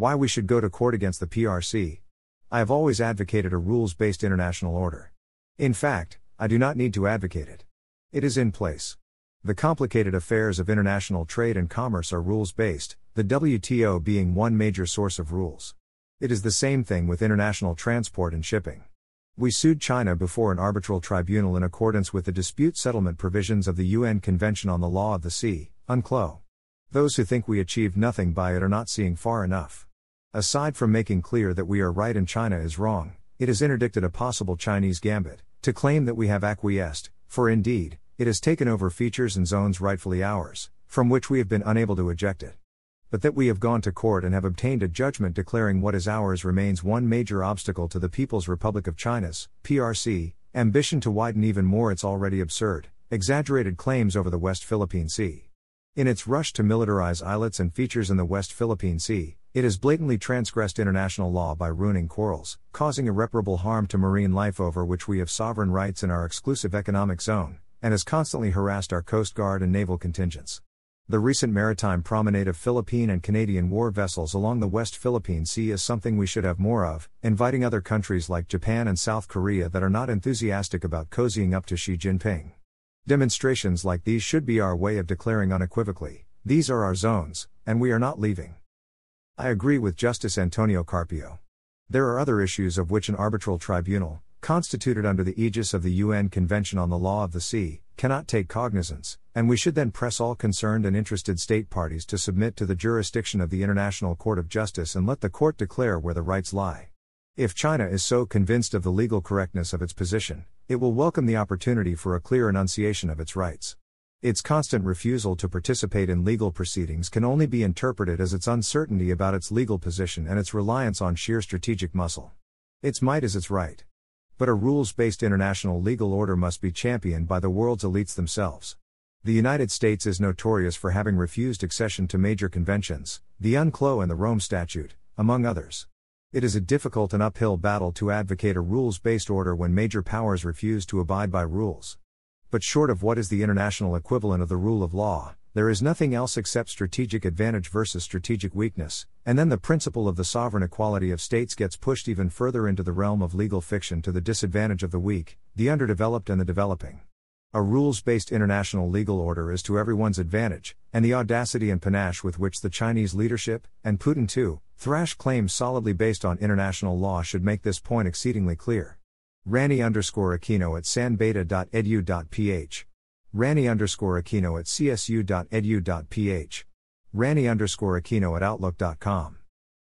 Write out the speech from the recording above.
Why we should go to court against the PRC. I have always advocated a rules based international order. In fact, I do not need to advocate it. It is in place. The complicated affairs of international trade and commerce are rules based, the WTO being one major source of rules. It is the same thing with international transport and shipping. We sued China before an arbitral tribunal in accordance with the dispute settlement provisions of the UN Convention on the Law of the Sea, UNCLOS. Those who think we achieved nothing by it are not seeing far enough. Aside from making clear that we are right and China is wrong, it has interdicted a possible Chinese gambit to claim that we have acquiesced, for indeed, it has taken over features and zones rightfully ours, from which we have been unable to eject it. But that we have gone to court and have obtained a judgment declaring what is ours remains one major obstacle to the People's Republic of China's, PRC, ambition to widen even more its already absurd, exaggerated claims over the West Philippine Sea. In its rush to militarize islets and features in the West Philippine Sea, it has blatantly transgressed international law by ruining corals, causing irreparable harm to marine life over which we have sovereign rights in our exclusive economic zone, and has constantly harassed our Coast Guard and naval contingents. The recent maritime promenade of Philippine and Canadian war vessels along the West Philippine Sea is something we should have more of, inviting other countries like Japan and South Korea that are not enthusiastic about cozying up to Xi Jinping. Demonstrations like these should be our way of declaring unequivocally, these are our zones, and we are not leaving. I agree with Justice Antonio Carpio. There are other issues of which an arbitral tribunal, constituted under the aegis of the UN Convention on the Law of the Sea, cannot take cognizance, and we should then press all concerned and interested state parties to submit to the jurisdiction of the International Court of Justice and let the court declare where the rights lie. If China is so convinced of the legal correctness of its position, it will welcome the opportunity for a clear enunciation of its rights. Its constant refusal to participate in legal proceedings can only be interpreted as its uncertainty about its legal position and its reliance on sheer strategic muscle. Its might is its right. But a rules based international legal order must be championed by the world's elites themselves. The United States is notorious for having refused accession to major conventions, the UNCLOS and the Rome Statute, among others. It is a difficult and uphill battle to advocate a rules based order when major powers refuse to abide by rules. But short of what is the international equivalent of the rule of law, there is nothing else except strategic advantage versus strategic weakness, and then the principle of the sovereign equality of states gets pushed even further into the realm of legal fiction to the disadvantage of the weak, the underdeveloped, and the developing. A rules based international legal order is to everyone's advantage, and the audacity and panache with which the Chinese leadership, and Putin too, thrash claims solidly based on international law should make this point exceedingly clear. Rani underscore Aquino at sanbeda.edu.ph. Rani underscore Aquino at csu.edu.ph. Rani underscore Aquino at outlook.com.